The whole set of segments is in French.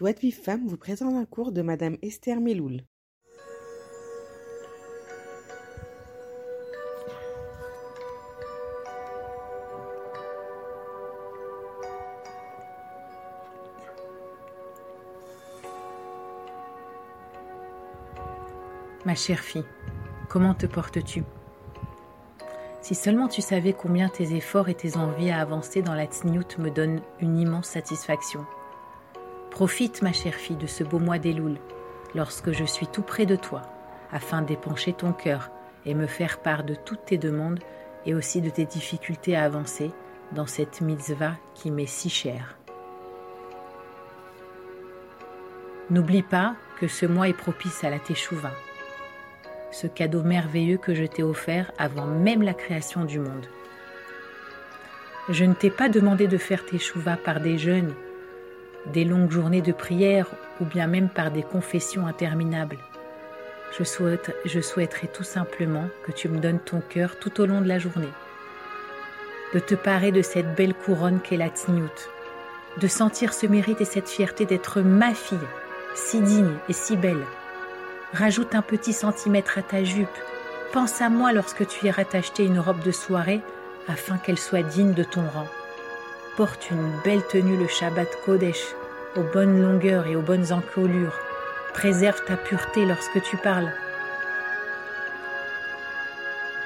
Joie de Vive Femme vous présente un cours de Madame Esther Meloul. Ma chère fille, comment te portes-tu? Si seulement tu savais combien tes efforts et tes envies à avancer dans la tsniout me donnent une immense satisfaction. Profite, ma chère fille, de ce beau mois d'Eloul, lorsque je suis tout près de toi, afin d'épancher ton cœur et me faire part de toutes tes demandes et aussi de tes difficultés à avancer dans cette mitzvah qui m'est si chère. N'oublie pas que ce mois est propice à la Teshuvah, ce cadeau merveilleux que je t'ai offert avant même la création du monde. Je ne t'ai pas demandé de faire Teshuvah par des jeûnes des longues journées de prière ou bien même par des confessions interminables. Je, je souhaiterais tout simplement que tu me donnes ton cœur tout au long de la journée, de te parer de cette belle couronne qu'est la Tzniut, de sentir ce mérite et cette fierté d'être ma fille, si digne et si belle. Rajoute un petit centimètre à ta jupe. Pense à moi lorsque tu iras t'acheter une robe de soirée afin qu'elle soit digne de ton rang porte une belle tenue le Shabbat Kodesh, aux bonnes longueurs et aux bonnes encolures. Préserve ta pureté lorsque tu parles.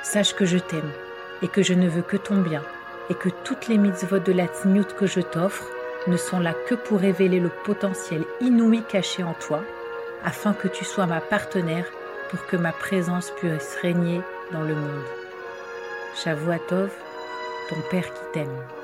Sache que je t'aime et que je ne veux que ton bien et que toutes les mitzvot de la tzniut que je t'offre ne sont là que pour révéler le potentiel inouï caché en toi, afin que tu sois ma partenaire pour que ma présence puisse régner dans le monde. Shavuatov, ton père qui t'aime.